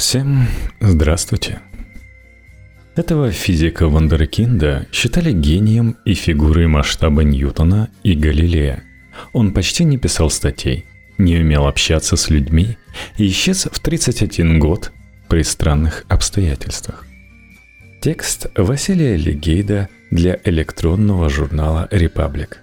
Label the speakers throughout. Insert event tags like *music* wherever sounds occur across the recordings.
Speaker 1: Всем здравствуйте. Этого физика Вандеркинда считали гением и фигурой масштаба Ньютона и Галилея. Он почти не писал статей, не умел общаться с людьми и исчез в 31 год при странных обстоятельствах. Текст Василия Легейда для электронного журнала «Репаблик».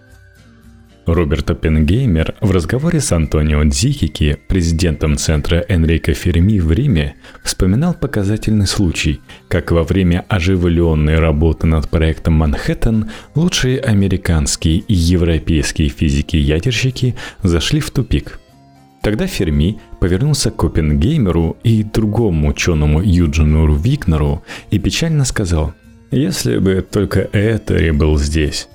Speaker 1: Роберт Оппенгеймер в разговоре с Антонио Дзихики, президентом центра Энрико Ферми в Риме, вспоминал показательный случай, как во время оживленной работы над проектом «Манхэттен» лучшие американские и европейские физики-ядерщики зашли в тупик. Тогда Ферми повернулся к Оппенгеймеру и другому ученому Юджину Викнеру и печально сказал «Если бы только Этери был здесь».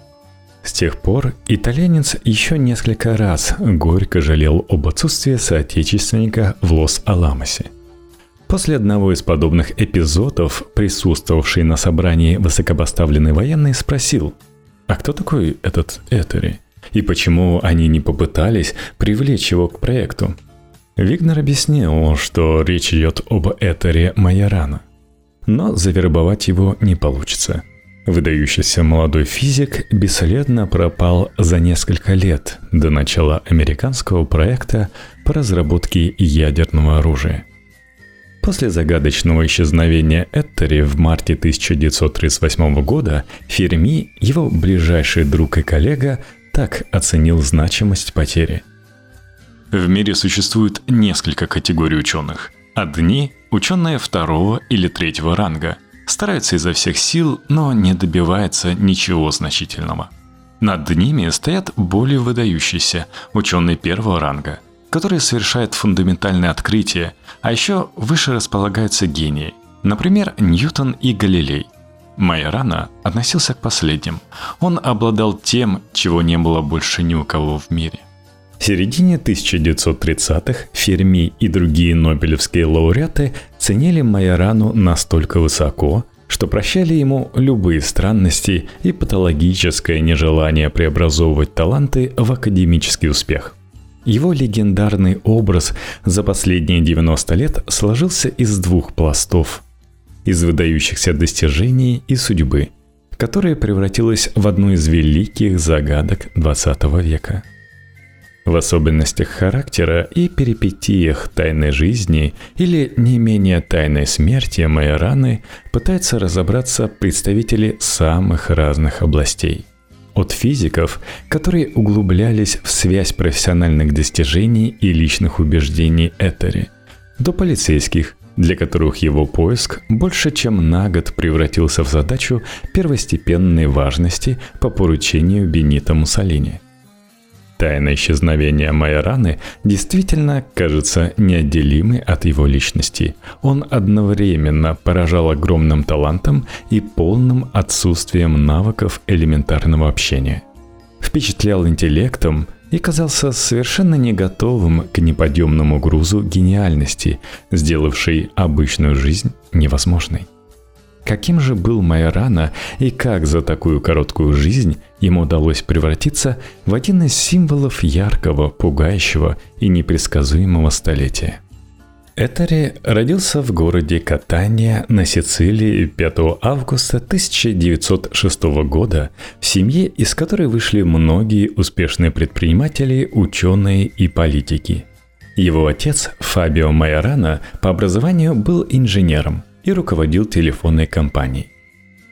Speaker 1: С тех пор итальянец еще несколько раз горько жалел об отсутствии соотечественника в Лос-Аламосе. После одного из подобных эпизодов, присутствовавший на собрании высокопоставленный военный спросил, «А кто такой этот Этери? И почему они не попытались привлечь его к проекту?» Вигнер объяснил, что речь идет об Этере Майорана. Но завербовать его не получится – Выдающийся молодой физик бесследно пропал за несколько лет до начала американского проекта по разработке ядерного оружия. После загадочного исчезновения Эттери в марте 1938 года Ферми, его ближайший друг и коллега, так оценил значимость потери.
Speaker 2: В мире существует несколько категорий ученых. Одни – ученые второго или третьего ранга – стараются изо всех сил, но не добивается ничего значительного. Над ними стоят более выдающиеся ученые первого ранга, которые совершают фундаментальные открытия, а еще выше располагаются гении, например, Ньютон и Галилей. Майорана относился к последним. Он обладал тем, чего не было больше ни у кого в мире –
Speaker 1: в середине 1930-х Ферми и другие нобелевские лауреаты ценили Майорану настолько высоко, что прощали ему любые странности и патологическое нежелание преобразовывать таланты в академический успех. Его легендарный образ за последние 90 лет сложился из двух пластов – из выдающихся достижений и судьбы, которая превратилась в одну из великих загадок 20 века – в особенностях характера и перипетиях тайной жизни или не менее тайной смерти Майораны пытаются разобраться представители самых разных областей. От физиков, которые углублялись в связь профессиональных достижений и личных убеждений Этери, до полицейских, для которых его поиск больше чем на год превратился в задачу первостепенной важности по поручению Бенита Муссолини – Тайна исчезновения Майораны действительно кажется неотделимой от его личности. Он одновременно поражал огромным талантом и полным отсутствием навыков элементарного общения. Впечатлял интеллектом и казался совершенно не готовым к неподъемному грузу гениальности, сделавшей обычную жизнь невозможной. Каким же был Майорана и как за такую короткую жизнь ему удалось превратиться в один из символов яркого, пугающего и непредсказуемого столетия? Этери родился в городе Катания на Сицилии 5 августа 1906 года в семье, из которой вышли многие успешные предприниматели, ученые и политики. Его отец Фабио Майорана по образованию был инженером – и руководил телефонной компанией.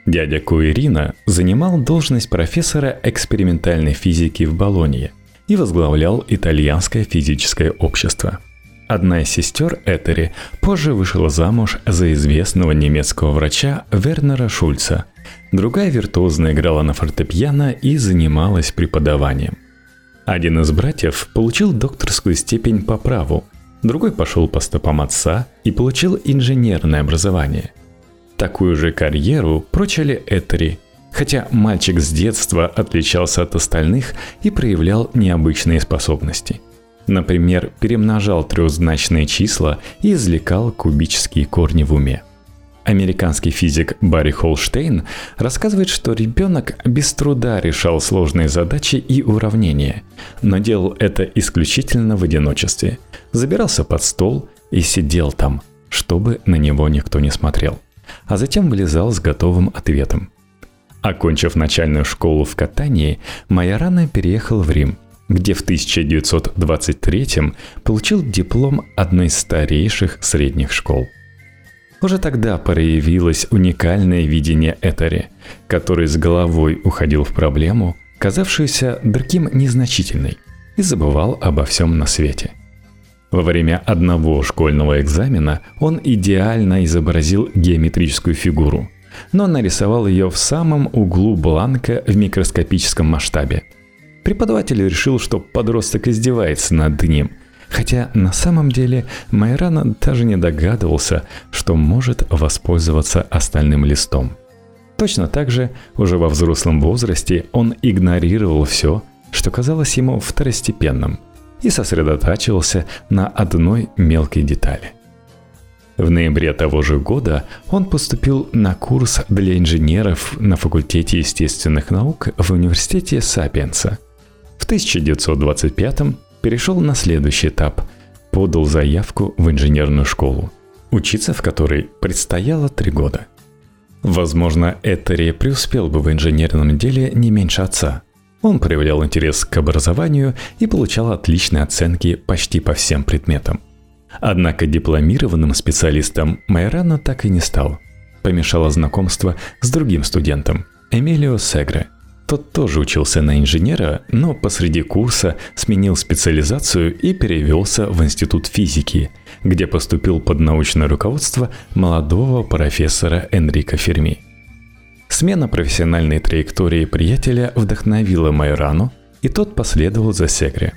Speaker 1: Дядя Куирина занимал должность профессора экспериментальной физики в Болонье и возглавлял итальянское физическое общество. Одна из сестер Этери позже вышла замуж за известного немецкого врача Вернера Шульца. Другая виртуозно играла на фортепиано и занималась преподаванием. Один из братьев получил докторскую степень по праву – другой пошел по стопам отца и получил инженерное образование. Такую же карьеру прочили Этери, хотя мальчик с детства отличался от остальных и проявлял необычные способности. Например, перемножал трехзначные числа и извлекал кубические корни в уме – Американский физик Барри Холштейн рассказывает, что ребенок без труда решал сложные задачи и уравнения, но делал это исключительно в одиночестве. Забирался под стол и сидел там, чтобы на него никто не смотрел, а затем вылезал с готовым ответом. Окончив начальную школу в катании, Майорана переехал в Рим, где в 1923 получил диплом одной из старейших средних школ. Уже тогда проявилось уникальное видение Этери, который с головой уходил в проблему, казавшуюся другим незначительной, и забывал обо всем на свете – во время одного школьного экзамена он идеально изобразил геометрическую фигуру, но нарисовал ее в самом углу бланка в микроскопическом масштабе. Преподаватель решил, что подросток издевается над ним, хотя на самом деле Майрана даже не догадывался, что может воспользоваться остальным листом. Точно так же, уже во взрослом возрасте, он игнорировал все, что казалось ему второстепенным – и сосредотачивался на одной мелкой детали. В ноябре того же года он поступил на курс для инженеров на факультете естественных наук в университете Сапиенса. В 1925 перешел на следующий этап – подал заявку в инженерную школу, учиться в которой предстояло три года. Возможно, Этери преуспел бы в инженерном деле не меньше отца – он проявлял интерес к образованию и получал отличные оценки почти по всем предметам. Однако дипломированным специалистом Майрана так и не стал. Помешало знакомство с другим студентом, Эмилио Сегре. Тот тоже учился на инженера, но посреди курса сменил специализацию и перевелся в Институт физики, где поступил под научное руководство молодого профессора Энрико Ферми – Смена профессиональной траектории приятеля вдохновила Майорану, и тот последовал за Сегре.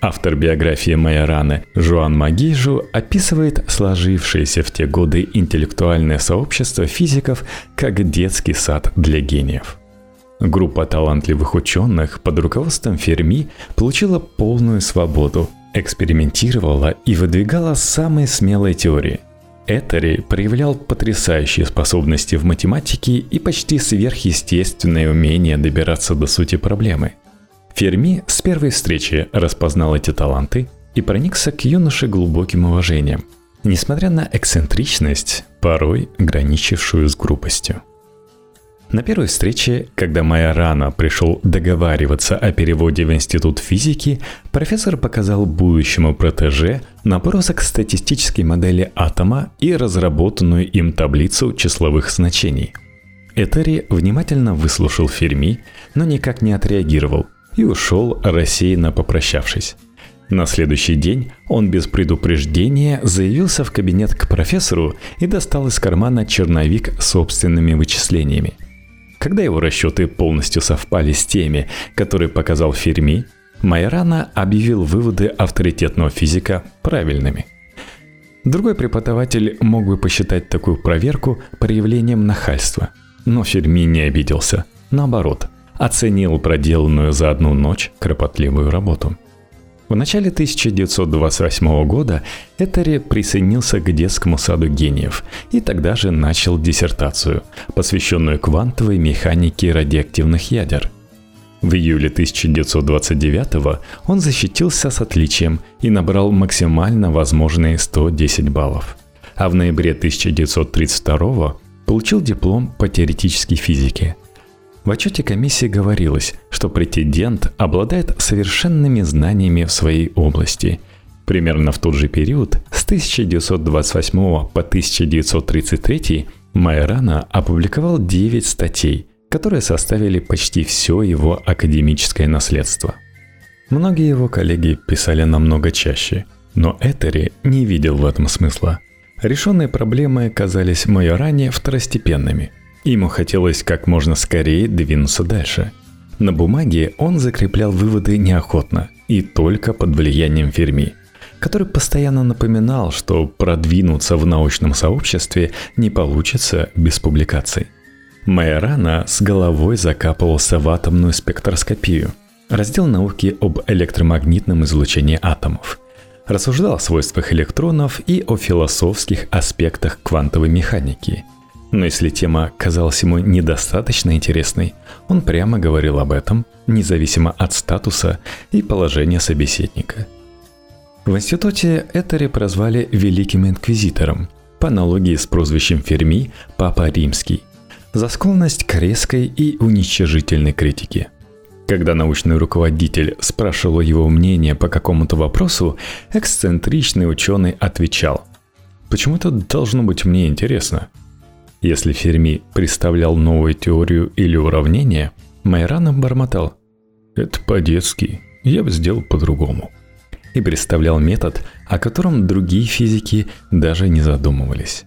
Speaker 1: Автор биографии Майораны Жуан Магижу описывает сложившееся в те годы интеллектуальное сообщество физиков как детский сад для гениев. Группа талантливых ученых под руководством Ферми получила полную свободу, экспериментировала и выдвигала самые смелые теории – Этери проявлял потрясающие способности в математике и почти сверхъестественное умение добираться до сути проблемы. Ферми с первой встречи распознал эти таланты и проникся к юноше глубоким уважением, несмотря на эксцентричность, порой граничившую с грубостью. На первой встрече, когда Майорана пришел договариваться о переводе в Институт физики, профессор показал будущему протеже набросок статистической модели атома и разработанную им таблицу числовых значений. Этери внимательно выслушал Ферми, но никак не отреагировал и ушел, рассеянно попрощавшись. На следующий день он без предупреждения заявился в кабинет к профессору и достал из кармана черновик с собственными вычислениями – когда его расчеты полностью совпали с теми, которые показал Ферми, Майорана объявил выводы авторитетного физика правильными. Другой преподаватель мог бы посчитать такую проверку проявлением нахальства, но Ферми не обиделся. Наоборот, оценил проделанную за одну ночь кропотливую работу – в начале 1928 года Этери присоединился к детскому саду гениев и тогда же начал диссертацию, посвященную квантовой механике радиоактивных ядер. В июле 1929 он защитился с отличием и набрал максимально возможные 110 баллов. А в ноябре 1932 получил диплом по теоретической физике – в отчете комиссии говорилось, что претендент обладает совершенными знаниями в своей области. Примерно в тот же период, с 1928 по 1933, Майорана опубликовал 9 статей, которые составили почти все его академическое наследство. Многие его коллеги писали намного чаще, но Этери не видел в этом смысла. Решенные проблемы казались Майоране второстепенными – Ему хотелось как можно скорее двинуться дальше. На бумаге он закреплял выводы неохотно и только под влиянием Ферми, который постоянно напоминал, что продвинуться в научном сообществе не получится без публикаций. Майорана с головой закапывался в атомную спектроскопию, раздел науки об электромагнитном излучении атомов – рассуждал о свойствах электронов и о философских аспектах квантовой механики. Но если тема казалась ему недостаточно интересной, он прямо говорил об этом, независимо от статуса и положения собеседника. В институте Этери прозвали Великим Инквизитором, по аналогии с прозвищем Ферми «Папа Римский», за склонность к резкой и уничтожительной критике. Когда научный руководитель спрашивал его мнение по какому-то вопросу, эксцентричный ученый отвечал «Почему это должно быть мне интересно?» Если Ферми представлял новую теорию или уравнение, Майрана бормотал «Это по-детски, я бы сделал по-другому» и представлял метод, о котором другие физики даже не задумывались.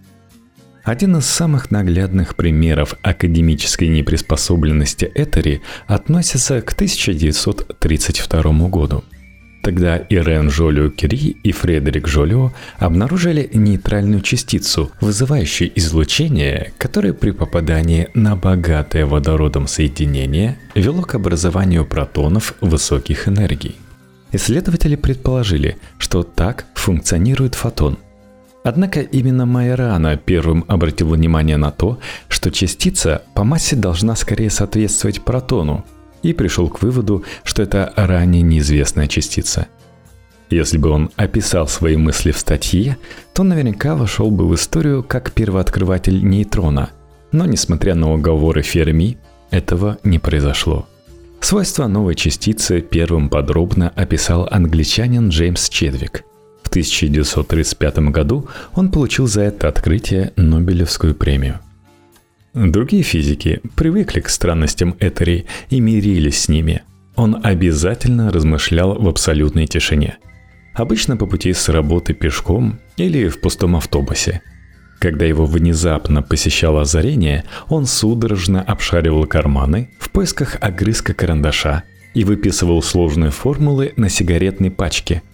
Speaker 1: Один из самых наглядных примеров академической неприспособленности Этери относится к 1932 году. Тогда Ирен Жолио Кюри и Фредерик Жолио обнаружили нейтральную частицу, вызывающую излучение, которое при попадании на богатое водородом соединение вело к образованию протонов высоких энергий. Исследователи предположили, что так функционирует фотон – Однако именно Майорана первым обратил внимание на то, что частица по массе должна скорее соответствовать протону, и пришел к выводу, что это ранее неизвестная частица. Если бы он описал свои мысли в статье, то наверняка вошел бы в историю как первооткрыватель нейтрона. Но несмотря на уговоры Ферми, этого не произошло. Свойства новой частицы первым подробно описал англичанин Джеймс Чедвик – в 1935 году он получил за это открытие Нобелевскую премию. Другие физики привыкли к странностям Этери и мирились с ними. Он обязательно размышлял в абсолютной тишине. Обычно по пути с работы пешком или в пустом автобусе. Когда его внезапно посещало озарение, он судорожно обшаривал карманы в поисках огрызка карандаша и выписывал сложные формулы на сигаретной пачке –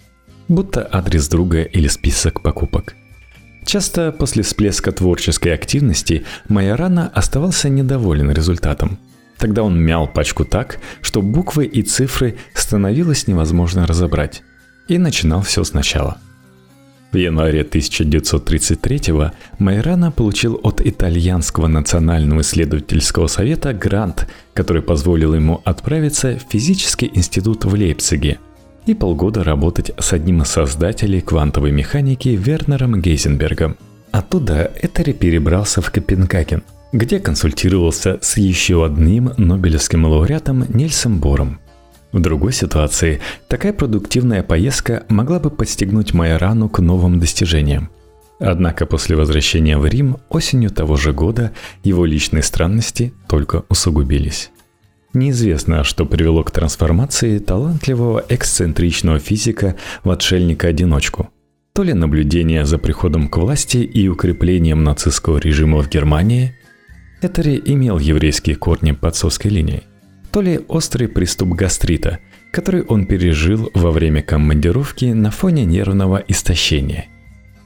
Speaker 1: будто адрес друга или список покупок. Часто после всплеска творческой активности Майорана оставался недоволен результатом. Тогда он мял пачку так, что буквы и цифры становилось невозможно разобрать. И начинал все сначала. В январе 1933-го Майрана получил от Итальянского национального исследовательского совета грант, который позволил ему отправиться в физический институт в Лейпциге – и полгода работать с одним из создателей квантовой механики Вернером Гейзенбергом. Оттуда Этери перебрался в Копенгаген, где консультировался с еще одним Нобелевским лауреатом Нильсом Бором. В другой ситуации такая продуктивная поездка могла бы подстегнуть Майорану к новым достижениям. Однако после возвращения в Рим осенью того же года его личные странности только усугубились. Неизвестно, что привело к трансформации талантливого эксцентричного физика в отшельника-одиночку. То ли наблюдение за приходом к власти и укреплением нацистского режима в Германии, Этери имел еврейские корни по отцовской линии, то ли острый приступ гастрита, который он пережил во время командировки на фоне нервного истощения –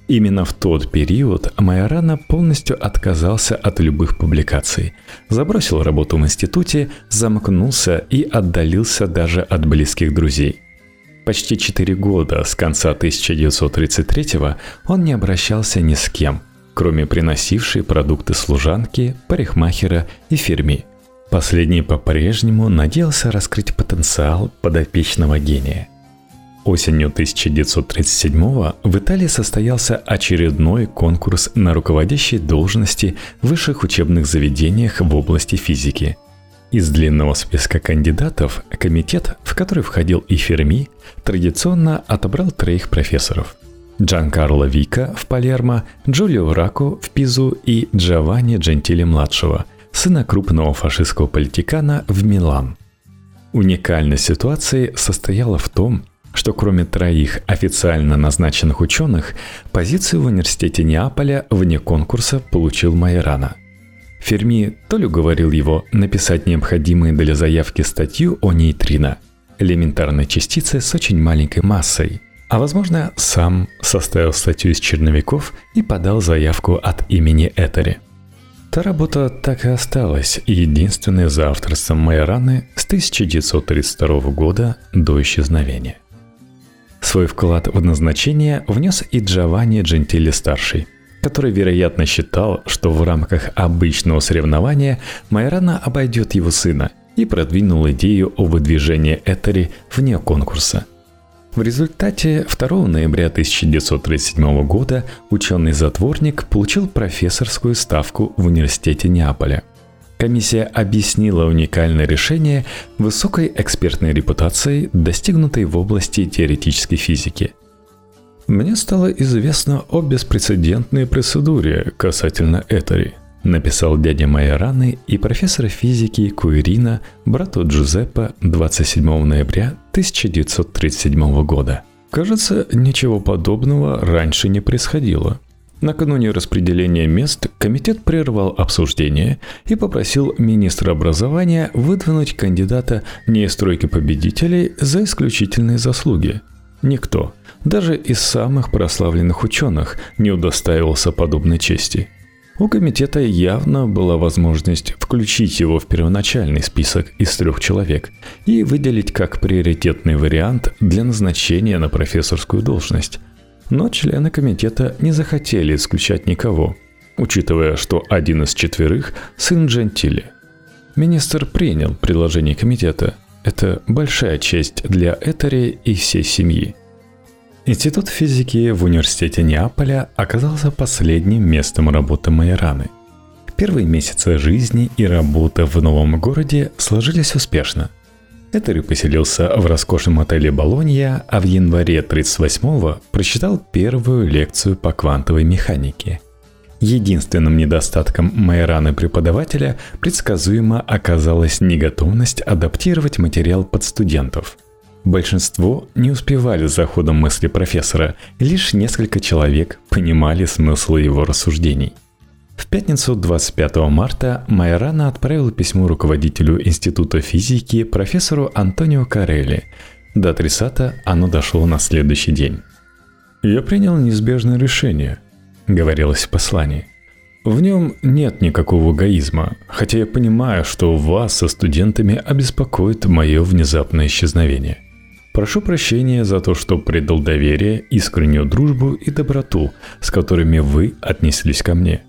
Speaker 1: Именно в тот период Майорана полностью отказался от любых публикаций, забросил работу в институте, замкнулся и отдалился даже от близких друзей. Почти четыре года с конца 1933 он не обращался ни с кем, кроме приносившей продукты служанки, парикмахера и ферми. Последний по-прежнему надеялся раскрыть потенциал подопечного гения – Осенью 1937 в Италии состоялся очередной конкурс на руководящие должности в высших учебных заведениях в области физики. Из длинного списка кандидатов комитет, в который входил и Ферми, традиционно отобрал троих профессоров. Джан Карло Вика в Палермо, Джулио Раку в Пизу и Джованни Джентили-младшего, сына крупного фашистского политикана в Милан. Уникальность ситуации состояла в том, что кроме троих официально назначенных ученых, позицию в университете Неаполя вне конкурса получил Майорана. Ферми то ли уговорил его написать необходимые для заявки статью о нейтрино, элементарной частице с очень маленькой массой, а возможно сам составил статью из черновиков и подал заявку от имени Этери. Та работа так и осталась единственной за авторством Майораны с 1932 года до исчезновения. Свой вклад в назначение внес и Джованни Джентили-старший, который, вероятно, считал, что в рамках обычного соревнования Майрана обойдет его сына и продвинул идею о выдвижении Этери вне конкурса. В результате 2 ноября 1937 года ученый-затворник получил профессорскую ставку в университете Неаполя. Комиссия объяснила уникальное решение высокой экспертной репутацией, достигнутой в области теоретической физики. Мне стало известно о беспрецедентной процедуре касательно Этери – написал дядя Майораны и профессор физики Куирина брату Джузеппе 27 ноября 1937 года. Кажется, ничего подобного раньше не происходило. Накануне распределения мест комитет прервал обсуждение и попросил министра образования выдвинуть кандидата не из тройки победителей за исключительные заслуги. Никто, даже из самых прославленных ученых, не удостаивался подобной чести – у комитета явно была возможность включить его в первоначальный список из трех человек и выделить как приоритетный вариант для назначения на профессорскую должность. Но члены комитета не захотели исключать никого, учитывая, что один из четверых – сын Джентили. Министр принял предложение комитета. Это большая честь для Этери и всей семьи – Институт физики в университете Неаполя оказался последним местом работы Майораны. Первые месяцы жизни и работы в новом городе сложились успешно. Этери поселился в роскошном отеле Болонья, а в январе 1938-го прочитал первую лекцию по квантовой механике. Единственным недостатком Майораны преподавателя предсказуемо оказалась неготовность адаптировать материал под студентов – Большинство не успевали за ходом мысли профессора, лишь несколько человек понимали смысл его рассуждений. В пятницу 25 марта Майорана отправил письмо руководителю Института физики профессору Антонио Карелли. До адресата оно дошло на следующий день. «Я принял неизбежное решение», — говорилось в послании. В нем нет никакого эгоизма, хотя я понимаю, что вас со студентами обеспокоит мое внезапное исчезновение. Прошу прощения за то, что предал доверие, искреннюю дружбу и доброту, с которыми вы отнеслись ко мне.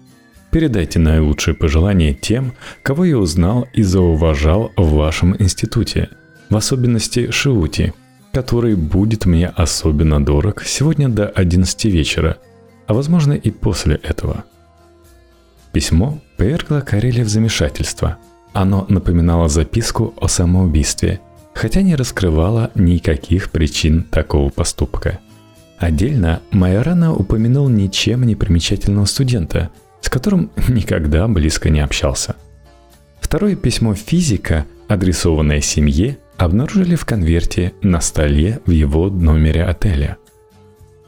Speaker 1: Передайте наилучшие пожелания тем, кого я узнал и зауважал в вашем институте, в особенности Шиути, который будет мне особенно дорог сегодня до 11 вечера, а возможно и после этого. Письмо повергло Карелия в замешательство. Оно напоминало записку о самоубийстве – хотя не раскрывала никаких причин такого поступка. Отдельно Майорана упомянул ничем не примечательного студента, с которым *laughs* никогда близко не общался. Второе письмо физика, адресованное семье, обнаружили в конверте на столе в его номере отеля.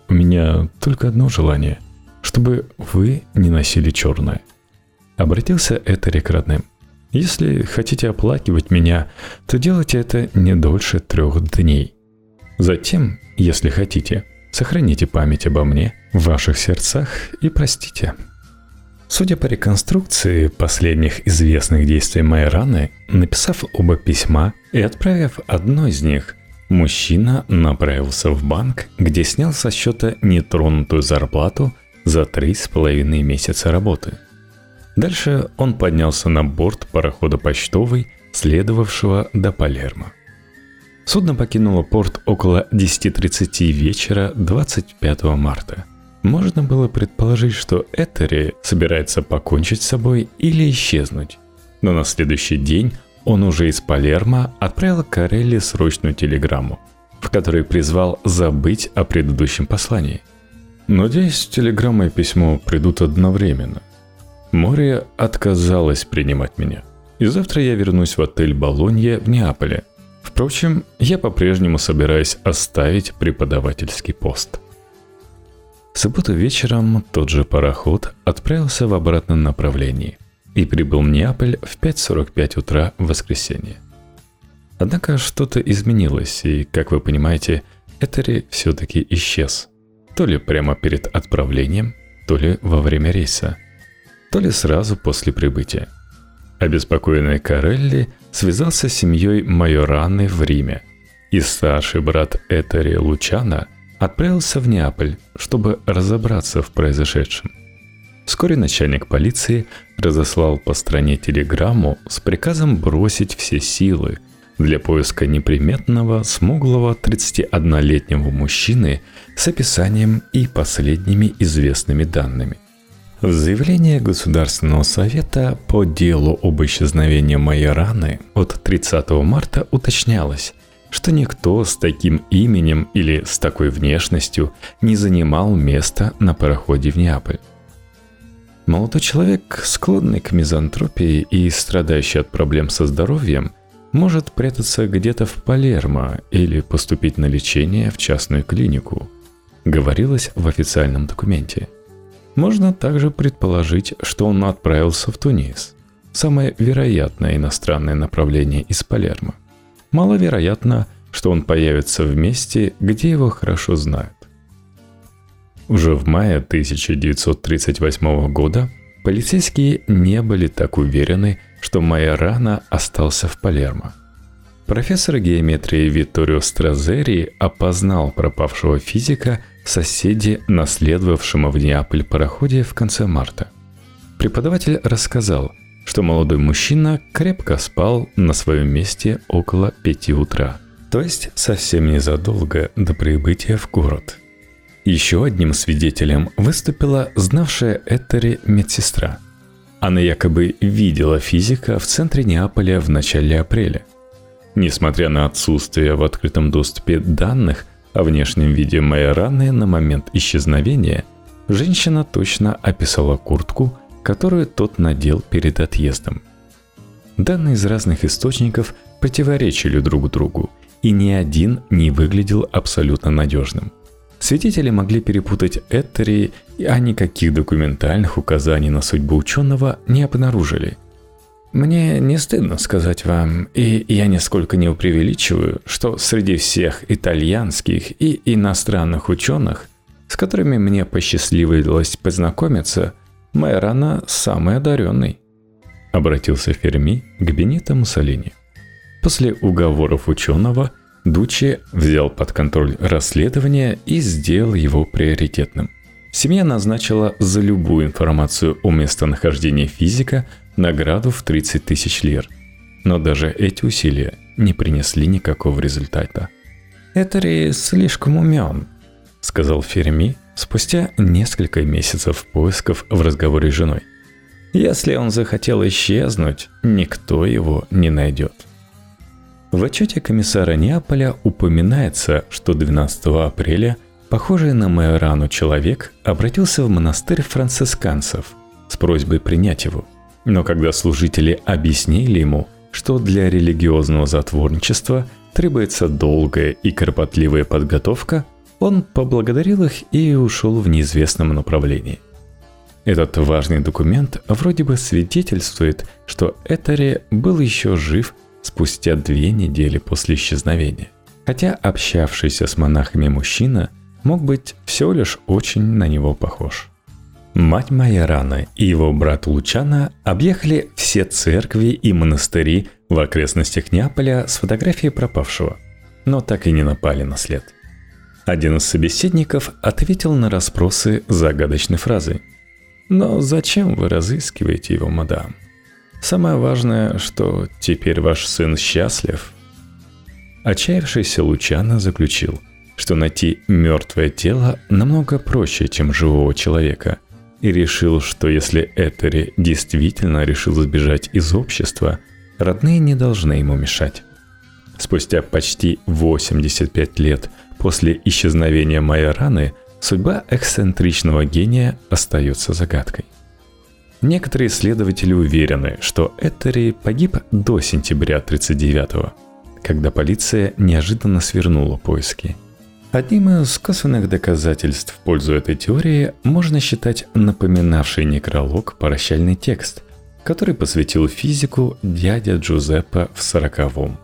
Speaker 1: У меня только одно желание, чтобы вы не носили черное. Обратился Этери к родным. Если хотите оплакивать меня, то делайте это не дольше трех дней. Затем, если хотите, сохраните память обо мне в ваших сердцах и простите. Судя по реконструкции последних известных действий Майраны, написав оба письма и отправив одно из них, мужчина направился в банк, где снял со счета нетронутую зарплату за три с половиной месяца работы – Дальше он поднялся на борт парохода «Почтовый», следовавшего до Палермо. Судно покинуло порт около 10.30 вечера 25 марта. Можно было предположить, что Этери собирается покончить с собой или исчезнуть. Но на следующий день он уже из Палермо отправил Карелли срочную телеграмму, в которой призвал забыть о предыдущем послании. Надеюсь, телеграмма и письмо придут одновременно. Море отказалась принимать меня. И завтра я вернусь в отель Болонья в Неаполе. Впрочем, я по-прежнему собираюсь оставить преподавательский пост. В субботу вечером тот же пароход отправился в обратном направлении и прибыл в Неаполь в 5.45 утра в воскресенье. Однако что-то изменилось, и, как вы понимаете, Этери все-таки исчез. То ли прямо перед отправлением, то ли во время рейса – то ли сразу после прибытия. Обеспокоенный Карелли связался с семьей Майораны в Риме, и старший брат Этери Лучана отправился в Неаполь, чтобы разобраться в произошедшем. Вскоре начальник полиции разослал по стране телеграмму с приказом бросить все силы, для поиска неприметного, смуглого 31-летнего мужчины с описанием и последними известными данными. В заявлении Государственного совета по делу об исчезновении Майораны от 30 марта уточнялось, что никто с таким именем или с такой внешностью не занимал место на пароходе в Неаполь. Молодой человек, склонный к мизантропии и страдающий от проблем со здоровьем, может прятаться где-то в Палермо или поступить на лечение в частную клинику, говорилось в официальном документе. Можно также предположить, что он отправился в Тунис, самое вероятное иностранное направление из Палермо. Маловероятно, что он появится в месте, где его хорошо знают. Уже в мае 1938 года полицейские не были так уверены, что Майорана остался в Палермо. Профессор геометрии Витторио Стразери опознал пропавшего физика в соседе, наследовавшем в Неаполь пароходе в конце марта. Преподаватель рассказал, что молодой мужчина крепко спал на своем месте около пяти утра, то есть совсем незадолго до прибытия в город. Еще одним свидетелем выступила знавшая Этери медсестра. Она якобы видела физика в центре Неаполя в начале апреля. Несмотря на отсутствие в открытом доступе данных о внешнем виде Майораны на момент исчезновения, женщина точно описала куртку, которую тот надел перед отъездом. Данные из разных источников противоречили друг другу, и ни один не выглядел абсолютно надежным. Свидетели могли перепутать Этери, а никаких документальных указаний на судьбу ученого не обнаружили. Мне не стыдно сказать вам, и я нисколько не преувеличиваю, что среди всех итальянских и иностранных ученых, с которыми мне посчастливилось познакомиться, Майрана самый одаренный. Обратился Ферми к Бенито Муссолини. После уговоров ученого Дучи взял под контроль расследование и сделал его приоритетным. Семья назначила за любую информацию о местонахождении физика награду в 30 тысяч лир. Но даже эти усилия не принесли никакого результата. «Этери слишком умен», — сказал Ферми спустя несколько месяцев поисков в разговоре с женой. «Если он захотел исчезнуть, никто его не найдет». В отчете комиссара Неаполя упоминается, что 12 апреля похожий на Майорану человек обратился в монастырь францисканцев с просьбой принять его. Но когда служители объяснили ему, что для религиозного затворничества требуется долгая и кропотливая подготовка, он поблагодарил их и ушел в неизвестном направлении. Этот важный документ вроде бы свидетельствует, что Этери был еще жив спустя две недели после исчезновения. Хотя общавшийся с монахами мужчина мог быть всего лишь очень на него похож. Мать Майорана и его брат Лучана объехали все церкви и монастыри в окрестностях Неаполя с фотографией пропавшего, но так и не напали на след – один из собеседников ответил на расспросы загадочной фразой. «Но зачем вы разыскиваете его, мадам? Самое важное, что теперь ваш сын счастлив». Отчаявшийся Лучано заключил, что найти мертвое тело намного проще, чем живого человека, и решил, что если Этери действительно решил сбежать из общества, родные не должны ему мешать. Спустя почти 85 лет После исчезновения Майораны судьба эксцентричного гения остается загадкой. Некоторые исследователи уверены, что Этери погиб до сентября 1939 когда полиция неожиданно свернула поиски. Одним из косвенных доказательств в пользу этой теории можно считать напоминавший некролог прощальный текст, который посвятил физику дядя Джузеппе в сороковом.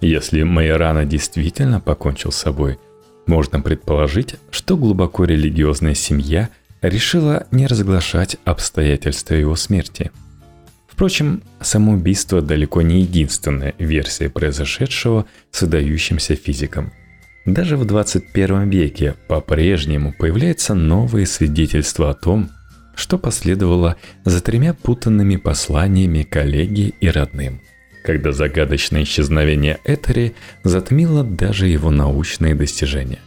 Speaker 1: Если Майорана действительно покончил с собой – можно предположить, что глубоко религиозная семья решила не разглашать обстоятельства его смерти. Впрочем, самоубийство далеко не единственная версия произошедшего с выдающимся физиком. Даже в 21 веке по-прежнему появляются новые свидетельства о том, что последовало за тремя путанными посланиями коллеги и родным. Когда загадочное исчезновение Этери затмило даже его научные достижения.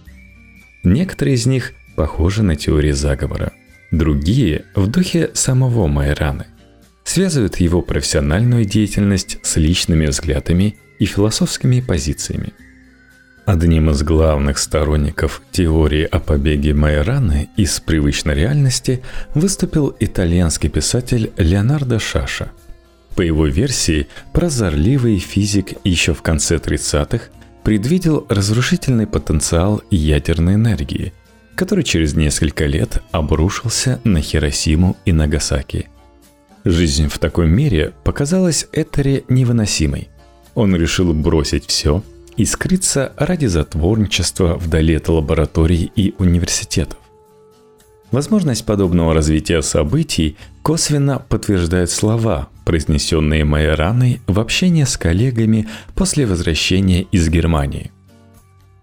Speaker 1: Некоторые из них похожи на теории заговора, другие в духе самого Майраны. Связывают его профессиональную деятельность с личными взглядами и философскими позициями. Одним из главных сторонников теории о побеге Майраны из привычной реальности выступил итальянский писатель Леонардо Шаша. По его версии, прозорливый физик еще в конце 30-х предвидел разрушительный потенциал ядерной энергии, который через несколько лет обрушился на Хиросиму и Нагасаки. Жизнь в таком мире показалась Этере невыносимой. Он решил бросить все и скрыться ради затворничества вдали от лабораторий и университетов. Возможность подобного развития событий косвенно подтверждает слова, произнесенные Майораной в общении с коллегами после возвращения из Германии.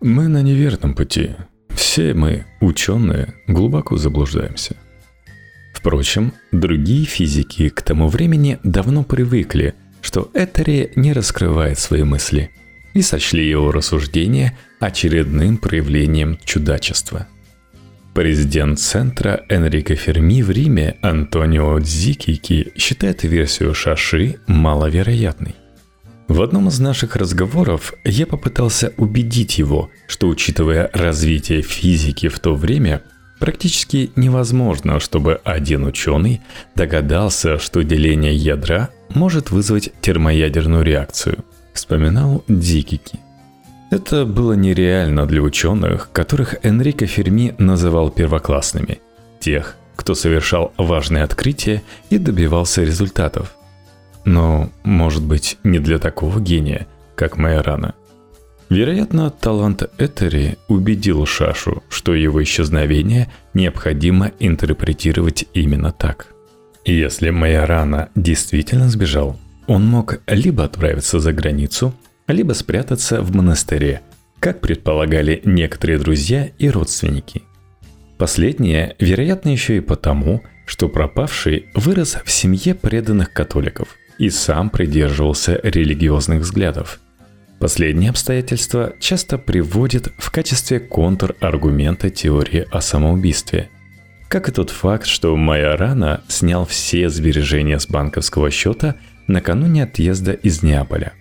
Speaker 1: «Мы на неверном пути. Все мы, ученые, глубоко заблуждаемся». Впрочем, другие физики к тому времени давно привыкли, что Этери не раскрывает свои мысли, и сочли его рассуждения очередным проявлением чудачества. Президент Центра Энрико Ферми в Риме Антонио Дзикики считает версию Шаши маловероятной. В одном из наших разговоров я попытался убедить его, что учитывая развитие физики в то время, практически невозможно, чтобы один ученый догадался, что деление ядра может вызвать термоядерную реакцию, вспоминал Дикики. Это было нереально для ученых, которых Энрико Ферми называл первоклассными, тех, кто совершал важные открытия и добивался результатов. Но, может быть, не для такого гения, как Майорана. Вероятно, талант Этери убедил Шашу, что его исчезновение необходимо интерпретировать именно так. Если Майорана действительно сбежал, он мог либо отправиться за границу, либо спрятаться в монастыре, как предполагали некоторые друзья и родственники. Последнее, вероятно, еще и потому, что пропавший вырос в семье преданных католиков и сам придерживался религиозных взглядов – Последнее обстоятельство часто приводит в качестве контраргумента теории о самоубийстве. Как и тот факт, что Майорана снял все сбережения с банковского счета накануне отъезда из Неаполя.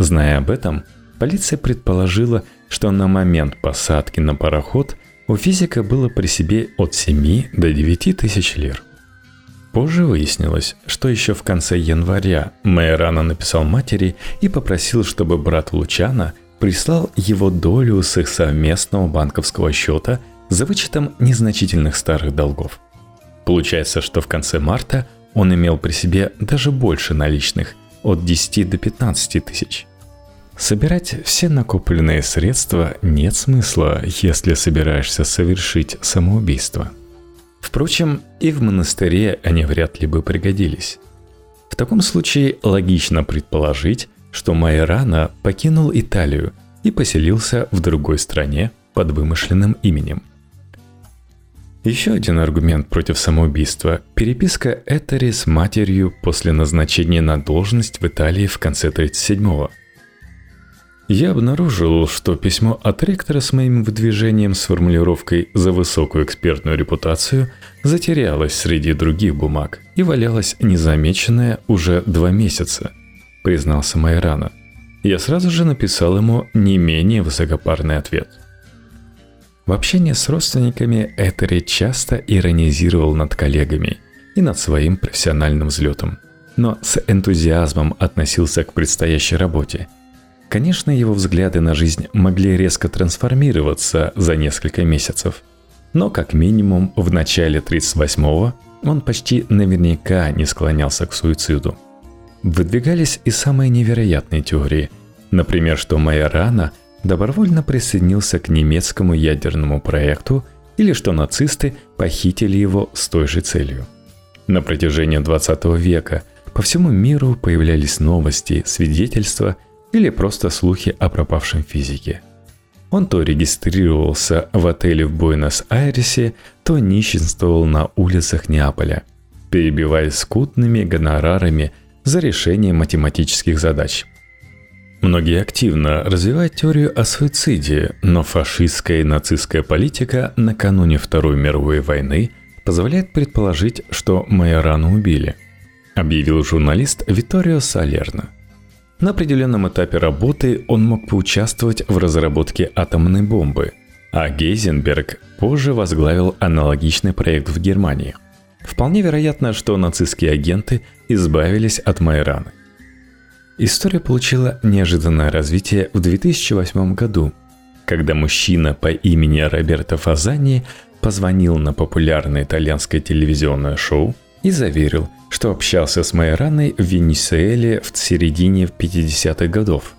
Speaker 1: Зная об этом, полиция предположила, что на момент посадки на пароход у физика было при себе от 7 до 9 тысяч лир – Позже выяснилось, что еще в конце января Майорана написал матери и попросил, чтобы брат Лучана прислал его долю с их совместного банковского счета за вычетом незначительных старых долгов. Получается, что в конце марта он имел при себе даже больше наличных, от 10 до 15 тысяч. Собирать все накопленные средства нет смысла, если собираешься совершить самоубийство – Впрочем, и в монастыре они вряд ли бы пригодились. В таком случае логично предположить, что Майорана покинул Италию и поселился в другой стране под вымышленным именем. Еще один аргумент против самоубийства – переписка Этери с матерью после назначения на должность в Италии в конце 37-го. Я обнаружил, что письмо от ректора с моим выдвижением с формулировкой «за высокую экспертную репутацию» затерялось среди других бумаг и валялось незамеченное уже два месяца, признался Майрана. Я сразу же написал ему не менее высокопарный ответ. В общении с родственниками Этери часто иронизировал над коллегами и над своим профессиональным взлетом, но с энтузиазмом относился к предстоящей работе – Конечно, его взгляды на жизнь могли резко трансформироваться за несколько месяцев. Но как минимум в начале 38-го он почти наверняка не склонялся к суициду. Выдвигались и самые невероятные теории. Например, что Майорана добровольно присоединился к немецкому ядерному проекту или что нацисты похитили его с той же целью. На протяжении 20 века по всему миру появлялись новости, свидетельства – или просто слухи о пропавшем физике. Он то регистрировался в отеле в Буэнос-Айресе, то нищенствовал на улицах Неаполя, перебиваясь скудными гонорарами за решение математических задач. Многие активно развивают теорию о суициде, но фашистская и нацистская политика накануне Второй мировой войны позволяет предположить, что Майорану убили, объявил журналист Виторио Салерно. На определенном этапе работы он мог поучаствовать в разработке атомной бомбы, а Гейзенберг позже возглавил аналогичный проект в Германии. Вполне вероятно, что нацистские агенты избавились от Майораны. История получила неожиданное развитие в 2008 году, когда мужчина по имени Роберто Фазани позвонил на популярное итальянское телевизионное шоу и заверил, что общался с Майораной в Венесуэле в середине 50-х годов.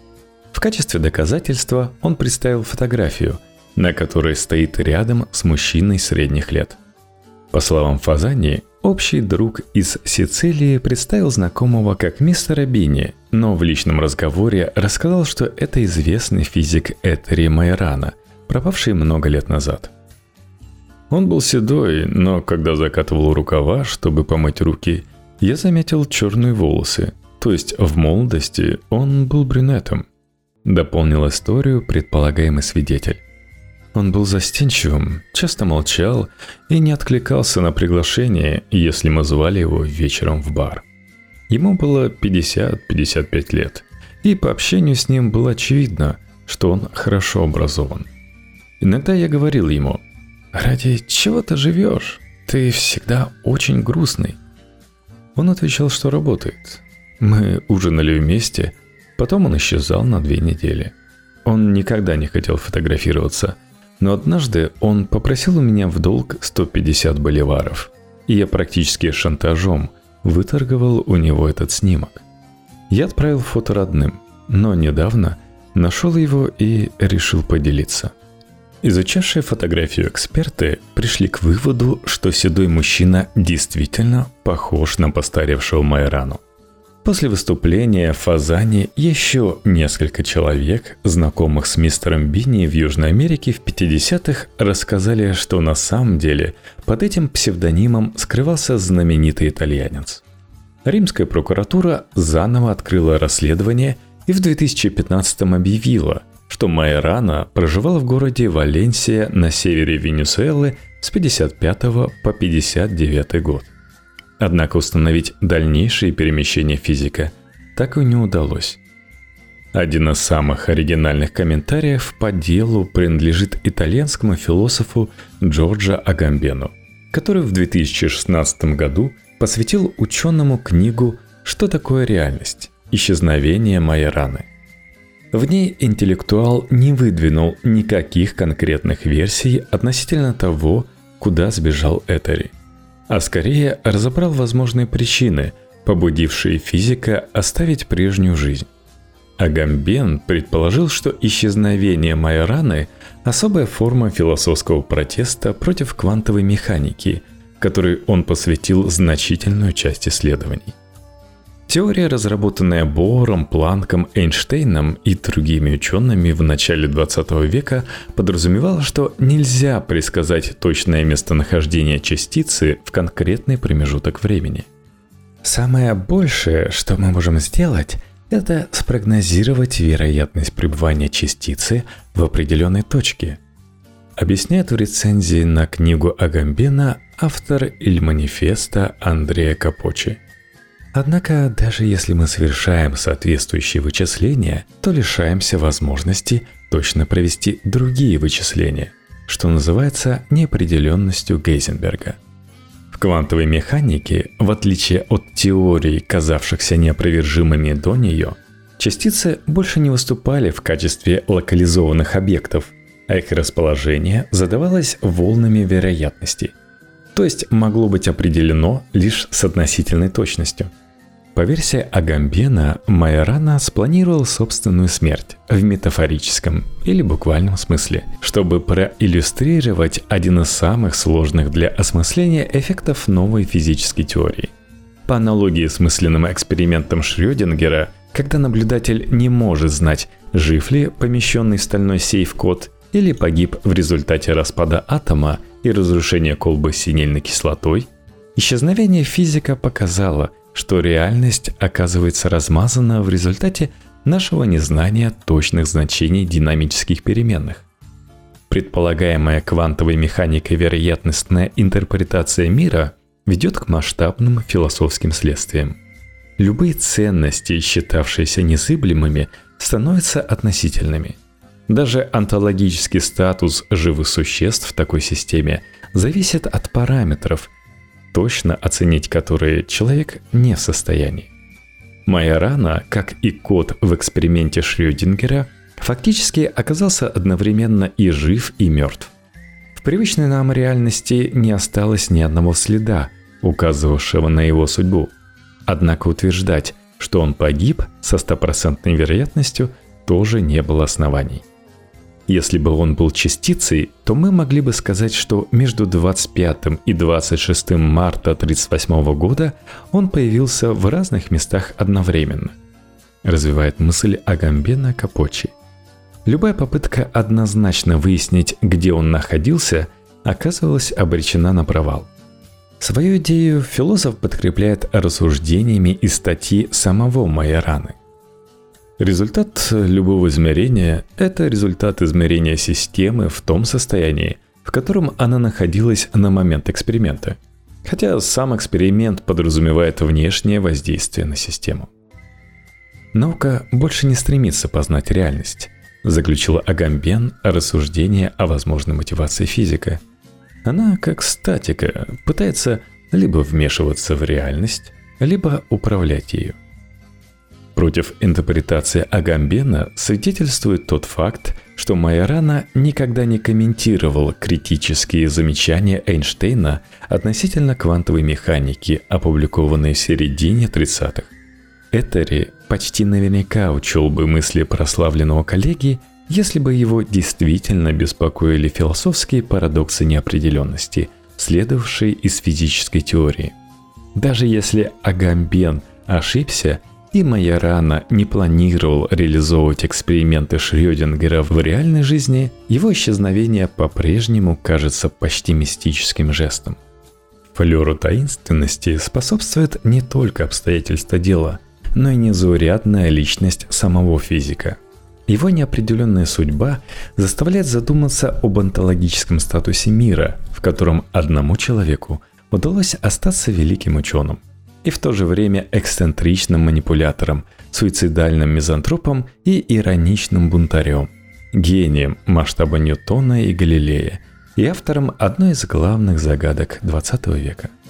Speaker 1: В качестве доказательства он представил фотографию, на которой стоит рядом с мужчиной средних лет. По словам Фазани, Общий друг из Сицилии представил знакомого как мистера Бини, но в личном разговоре рассказал, что это известный физик Этери Майрана, пропавший много лет назад. Он был седой, но когда закатывал рукава, чтобы помыть руки, я заметил черные волосы, то есть в молодости он был брюнетом. Дополнил историю предполагаемый свидетель. Он был застенчивым, часто молчал и не откликался на приглашение, если мы звали его вечером в бар. Ему было 50-55 лет, и по общению с ним было очевидно, что он хорошо образован. Иногда я говорил ему, «Ради чего ты живешь? Ты всегда очень грустный». Он отвечал, что работает. Мы ужинали вместе, потом он исчезал на две недели. Он никогда не хотел фотографироваться – но однажды он попросил у меня в долг 150 боливаров, и я практически шантажом выторговал у него этот снимок. Я отправил фото родным, но недавно нашел его и решил поделиться. Изучавшие фотографию эксперты пришли к выводу, что седой мужчина действительно похож на постаревшего Майрану – После выступления в Фазане еще несколько человек, знакомых с мистером Бинни в Южной Америке в 50-х, рассказали, что на самом деле под этим псевдонимом скрывался знаменитый итальянец. Римская прокуратура заново открыла расследование и в 2015 объявила, что Майрана проживал в городе Валенсия на севере Венесуэлы с 55 по 59 год. Однако установить дальнейшие перемещения физика так и не удалось. Один из самых оригинальных комментариев по делу принадлежит итальянскому философу Джорджо Агамбену, который в 2016 году посвятил ученому книгу «Что такое реальность? Исчезновение Майораны». В ней интеллектуал не выдвинул никаких конкретных версий относительно того, куда сбежал Этери – а скорее разобрал возможные причины, побудившие физика оставить прежнюю жизнь. Агамбен предположил, что исчезновение Майораны – особая форма философского протеста против квантовой механики, которой он посвятил значительную часть исследований. Теория, разработанная Бором, Планком, Эйнштейном и другими учеными в начале 20 века, подразумевала, что нельзя предсказать точное местонахождение частицы в конкретный промежуток времени. Самое большее, что мы можем сделать, это спрогнозировать вероятность пребывания частицы в определенной точке. Объясняет в рецензии на книгу Агамбена автор Иль Манифеста Андрея Капочи – Однако, даже если мы совершаем соответствующие вычисления, то лишаемся возможности точно провести другие вычисления, что называется неопределенностью Гейзенберга. В квантовой механике, в отличие от теорий, казавшихся неопровержимыми до нее, частицы больше не выступали в качестве локализованных объектов, а их расположение задавалось волнами вероятности, то есть могло быть определено лишь с относительной точностью – по версии Агамбена, Майорана спланировал собственную смерть в метафорическом или буквальном смысле, чтобы проиллюстрировать один из самых сложных для осмысления эффектов новой физической теории. По аналогии с мысленным экспериментом Шрёдингера, когда наблюдатель не может знать, жив ли помещенный в стальной сейф код или погиб в результате распада атома и разрушения колбы с синильной кислотой, исчезновение физика показало – что реальность оказывается размазана в результате нашего незнания точных значений динамических переменных. Предполагаемая квантовой механикой вероятностная интерпретация мира ведет к масштабным философским следствиям. Любые ценности, считавшиеся незыблемыми, становятся относительными. Даже онтологический статус живых существ в такой системе зависит от параметров, точно оценить которые человек не в состоянии. Моя рана, как и кот в эксперименте Шрёдингера, фактически оказался одновременно и жив, и мертв. В привычной нам реальности не осталось ни одного следа, указывавшего на его судьбу. Однако утверждать, что он погиб со стопроцентной вероятностью, тоже не было оснований. Если бы он был частицей, то мы могли бы сказать, что между 25 и 26 марта 1938 года он появился в разных местах одновременно. Развивает мысль Агамбена Капочи. Любая попытка однозначно выяснить, где он находился, оказывалась обречена на провал. Свою идею философ подкрепляет рассуждениями из статьи самого Майораны. Результат любого измерения – это результат измерения системы в том состоянии, в котором она находилась на момент эксперимента. Хотя сам эксперимент подразумевает внешнее воздействие на систему. Наука больше не стремится познать реальность, заключила Агамбен рассуждение о возможной мотивации физика. Она, как статика, пытается либо вмешиваться в реальность, либо управлять ею. Против интерпретации Агамбена свидетельствует тот факт, что Майорана никогда не комментировал критические замечания Эйнштейна относительно квантовой механики, опубликованные в середине 30-х. Этери почти наверняка учел бы мысли прославленного коллеги, если бы его действительно беспокоили философские парадоксы неопределенности, следовавшие из физической теории. Даже если Агамбен ошибся – и Майорана не планировал реализовывать эксперименты Шрёдингера в реальной жизни, его исчезновение по-прежнему кажется почти мистическим жестом. Флеру таинственности способствует не только обстоятельства дела, но и незаурядная личность самого физика. Его неопределенная судьба заставляет задуматься об онтологическом статусе мира, в котором одному человеку удалось остаться великим ученым – и в то же время эксцентричным манипулятором, суицидальным мизантропом и ироничным бунтарем, гением масштаба Ньютона и Галилея и автором одной из главных загадок XX века –